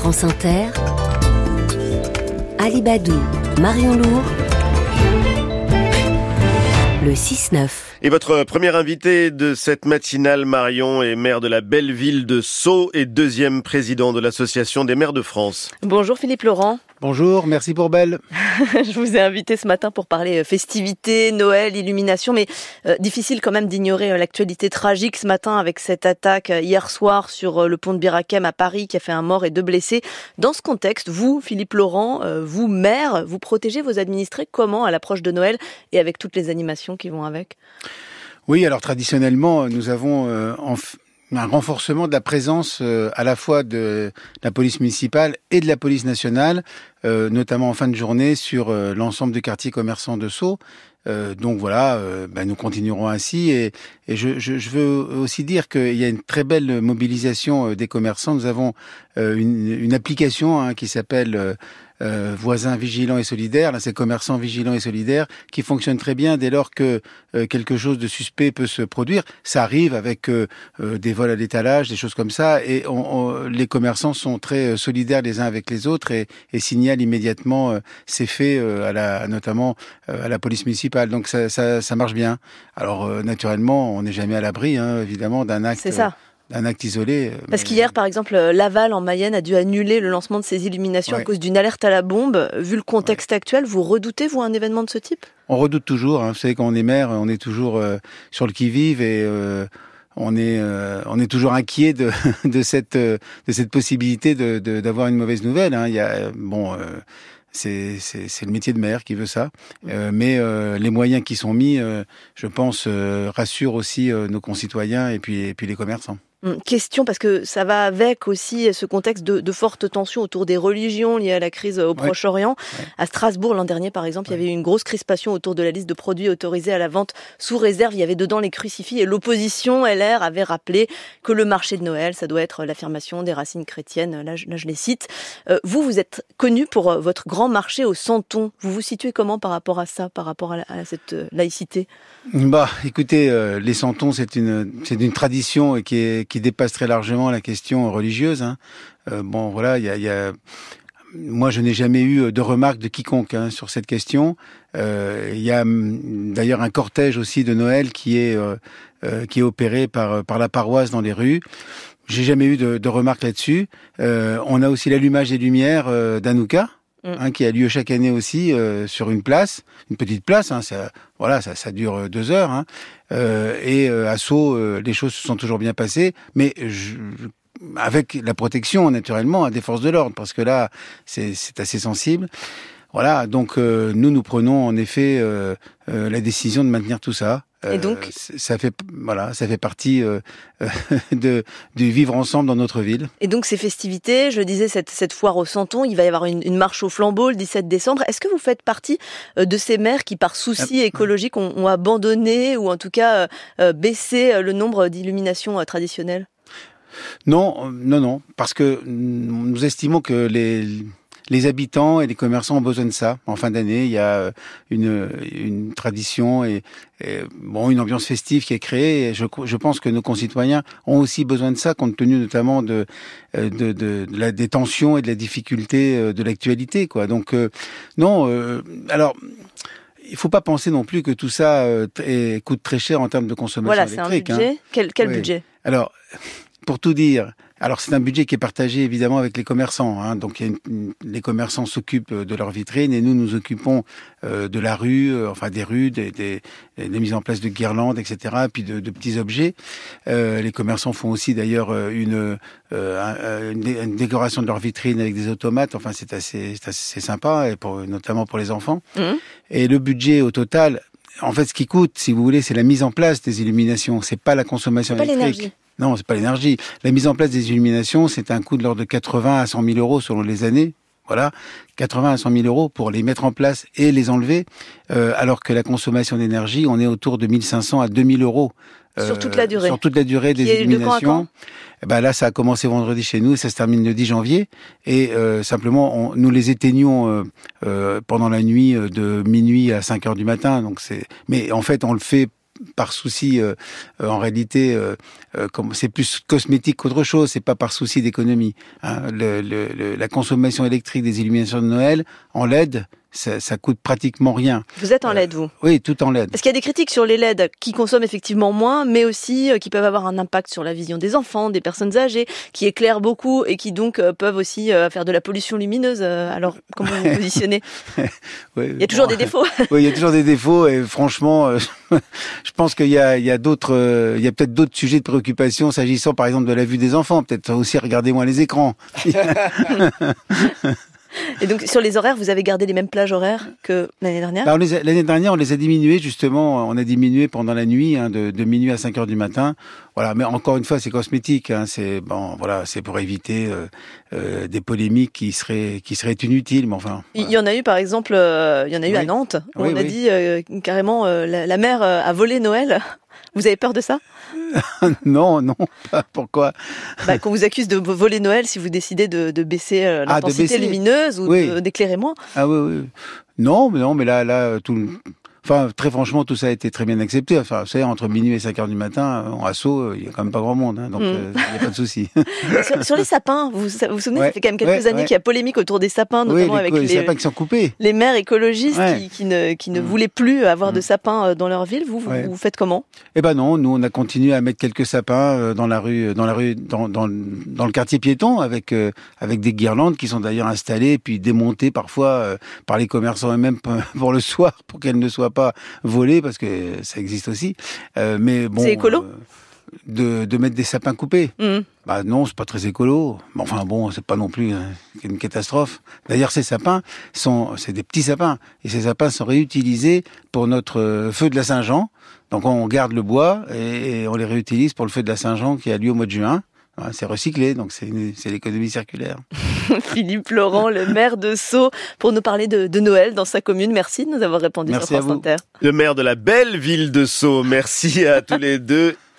France Inter, Alibadou, Marion Lourd, le 6-9. Et votre premier invité de cette matinale, Marion, est maire de la belle ville de Sceaux et deuxième président de l'Association des maires de France. Bonjour Philippe Laurent. Bonjour, merci pour Belle. je vous ai invité ce matin pour parler euh, festivités, Noël, illumination, mais euh, difficile quand même d'ignorer euh, l'actualité tragique ce matin avec cette attaque hier soir sur le pont de Birakem à Paris qui a fait un mort et deux blessés. Dans ce contexte, vous, Philippe Laurent, vous, maire, vous protégez vos administrés comment à l'approche de Noël et avec toutes les animations qui vont avec? Oui, alors traditionnellement, nous avons en un renforcement de la présence euh, à la fois de la police municipale et de la police nationale, euh, notamment en fin de journée sur euh, l'ensemble du quartier commerçant de Sceaux. donc voilà, ben nous continuerons ainsi et, et je, je, je, veux aussi dire qu'il y a une très belle mobilisation des commerçants. Nous avons une, une, application hein, qui s'appelle euh, voisins vigilants et solidaires, là c'est commerçants vigilants et solidaires, qui fonctionne très bien dès lors que euh, quelque chose de suspect peut se produire. Ça arrive avec euh, des vols à l'étalage, des choses comme ça, et les commerçants sont très solidaires les uns avec les autres et, et signalent immédiatement ces faits, à la, notamment à la police municipale. Donc ça, ça, ça marche bien. Alors naturellement, on n'est jamais à l'abri, hein, évidemment, d'un acte. C'est ça un acte isolé. Euh, Parce qu'hier, par exemple, euh, Laval en Mayenne a dû annuler le lancement de ses illuminations à cause d'une alerte à la bombe. Vu le contexte actuel, vous redoutez, vous, un événement de ce type? On redoute toujours. Hein. Vous savez, quand on est maire, on est toujours euh, sur le qui-vive et on est on est toujours inquiet de, de cette de cette possibilité de d'avoir une mauvaise nouvelle. Hein. Il y a bon. c'est c'est le métier de maire qui veut ça, mais les moyens qui sont mis, je pense, rassurent aussi nos concitoyens et puis et puis les commerçants. Hum, question, parce que ça va avec aussi ce contexte de, de fortes tensions autour des religions liées à la crise au Proche-Orient. À Strasbourg, l'an dernier, par exemple, il y avait eu une grosse crispation autour de la liste de produits autorisés à la vente sous réserve. Il y avait dedans les crucifix et l'opposition LR avait rappelé que le marché de Noël, ça doit être l'affirmation des racines chrétiennes. Là, je, là, je les cite. Euh, vous, vous êtes connu pour euh, votre grand marché au Santon. Vous vous situez comment par rapport à ça, par rapport à, à cette euh, laïcité? Bah, écoutez, les Santons, c'est une, c'est une tradition qui est qui dépasse très largement la question religieuse. Hein. Euh, bon, voilà, il y a, y a, moi, je n'ai jamais eu de remarques de quiconque hein, sur cette question. Euh, il y a hum, d'ailleurs un cortège aussi de Noël qui est euh, euh, qui est opéré par par la paroisse dans les rues. J'ai jamais eu de, de remarques là-dessus. Euh, on a aussi l'allumage des lumières d'Anouka. Mm. Hein, qui a lieu chaque année aussi euh, sur une place, une petite place. Hein, ça, voilà, ça, ça dure euh, deux heures. Hein, euh, et à Sceaux, les choses se sont toujours bien passées, mais je, avec la protection naturellement des forces de l'ordre, parce que là, c'est assez sensible. Voilà, donc nous, nous prenons en effet la décision de maintenir tout ça. Et donc, euh, ça fait voilà, ça fait partie euh, de du vivre ensemble dans notre ville. Et donc ces festivités, je disais cette cette foire au Santon, il va y avoir une, une marche au flambeau le 17 décembre. Est-ce que vous faites partie euh, de ces maires qui, par souci ah, écologique, ont, ont, abandonné ou en tout cas baissé le nombre d'illuminations traditionnelles? Non, non, non, parce que nous estimons que les les habitants et les commerçants ont besoin de ça. En fin d'année, il y a euh, une, une tradition et, bon une ambiance festive qui est créée. Et je, je, pense que nos concitoyens ont aussi besoin de ça, compte tenu notamment de, euh, de, de, de la, des tensions et de la difficulté euh, de l'actualité. Quoi. Donc non, alors il faut pas penser non plus que tout ça coûte très cher en termes de consommation électrique. Voilà, c'est un budget. Hein. Quel, quel budget? Alors, pour tout dire, alors c'est un budget qui est partagé évidemment avec les commerçants. Hein. Donc les commerçants s'occupent de leurs vitrines et nous nous occupons euh, de la rue, euh, enfin des rues, des, des, des, mises en place de guirlandes, etc. Puis de, de petits objets. Euh, les commerçants font aussi d'ailleurs euh, une, euh, une, décoration de leurs vitrines avec des automates. Enfin c'est assez, assez sympa et pour, notamment pour les enfants. Mmh. Et le budget au total, en fait, ce qui coûte, si vous voulez, c'est la mise en place des illuminations. C'est pas la consommation électrique. Non, c'est pas l'énergie. La mise en place des illuminations, c'est un coût de l'ordre de 80 à 100 000 euros selon les années. Voilà, 80 à 100 000 euros pour les mettre en place et les enlever, euh, alors que la consommation d'énergie, on est autour de 1500 à 2000 euros. Euh, sur toute la durée. Sur toute la durée des illuminations. Eh ben là, ça a commencé vendredi chez nous et ça se termine le 10 janvier. Et euh, simplement, on, nous les éteignons euh, euh pendant la nuit de minuit à 5 heures du matin. Donc c'est, mais en fait, on le fait par souci, en réalité, c'est plus cosmétique qu'autre chose. C'est pas par souci d'économie. Hein. la consommation électrique des illuminations de Noël en LED, ça, ça coûte pratiquement rien. Vous êtes en LED, vous? Oui, tout en LED. Parce qu'il y a des critiques sur les LED qui consomment effectivement moins, mais aussi qui peuvent avoir un impact sur la vision des enfants, des personnes âgées, qui éclairent beaucoup et qui donc peuvent aussi faire de la pollution lumineuse. Alors, comment vous vous positionnez? Oui, Il y a toujours des défauts. oui, il y a toujours des défauts et franchement, je pense qu'il y a, il y a d'autres, il y a peut-être d'autres sujets de préoccupation s'agissant par exemple de la vue des enfants. Peut-être aussi regarder moins les écrans. Et donc sur les horaires, vous avez gardé les mêmes plages horaires que l'année dernière bah, L'année dernière, on les a diminués justement. On a diminué pendant la nuit, hein, de, de, minuit à 5 heures du matin. Voilà, mais encore une fois, c'est cosmétique. Hein, c'est bon, voilà, c'est pour éviter euh, euh, des polémiques qui seraient qui seraient inutiles. Mais enfin, il y en a eu par exemple, euh, il y en a eu à Nantes. Où on a dit carrément la, la mère a volé Noël. Vous avez peur de ça? Non, non. Pourquoi bah, Qu'on vous accuse de voler Noël si vous décidez de, de baisser euh, ah, l'intensité lumineuse ou d'éclairer moins. Ah oui, oui. Non, mais non, mais là, là, tout, Enfin, très franchement, tout ça a été très bien accepté. Enfin, vous savez, entre minuit et 5 heures du matin, en assaut, euh, il y a quand même pas grand monde, hein, donc mm. euh, il n'y a pas de souci. sur, les sapins, vous vous, souvenez, ça fait quand même quelques années qu'il y a polémique autour des sapins, notamment les, avec les, sapins qui sont coupés. Les maires écologistes qui, qui, ne, qui ne mm. voulaient plus avoir de mm. sapins euh, dans leur ville. Vous, vous, faites comment? Eh ben non, nous on a continué à mettre quelques sapins dans la rue, dans la rue, dans, dans, dans le quartier piéton, avec avec des guirlandes qui sont d'ailleurs installées puis démontées parfois par les commerçants eux-mêmes pour le soir, pour qu'elles ne soient pas volées parce que ça existe aussi. Euh, mais bon. C'est écolo euh, de, de, mettre des sapins coupés. Mmh. Bah non, c'est pas très écolo. Mais enfin bon, c'est pas non plus hein, une catastrophe. D'ailleurs, ces sapins sont, c'est des petits sapins et ces sapins sont réutilisés pour notre euh, feu de la Saint-Jean. Donc on garde le bois et, on les réutilise pour le feu de la Saint-Jean qui a lieu au mois de juin. C'est recyclé, donc c'est l'économie circulaire. Philippe Laurent, le maire de Sceaux, pour nous parler de, de, Noël dans sa commune. Merci de nous avoir répondu Merci sur France Inter. Le maire de la belle ville de Sceaux. Merci à tous les deux.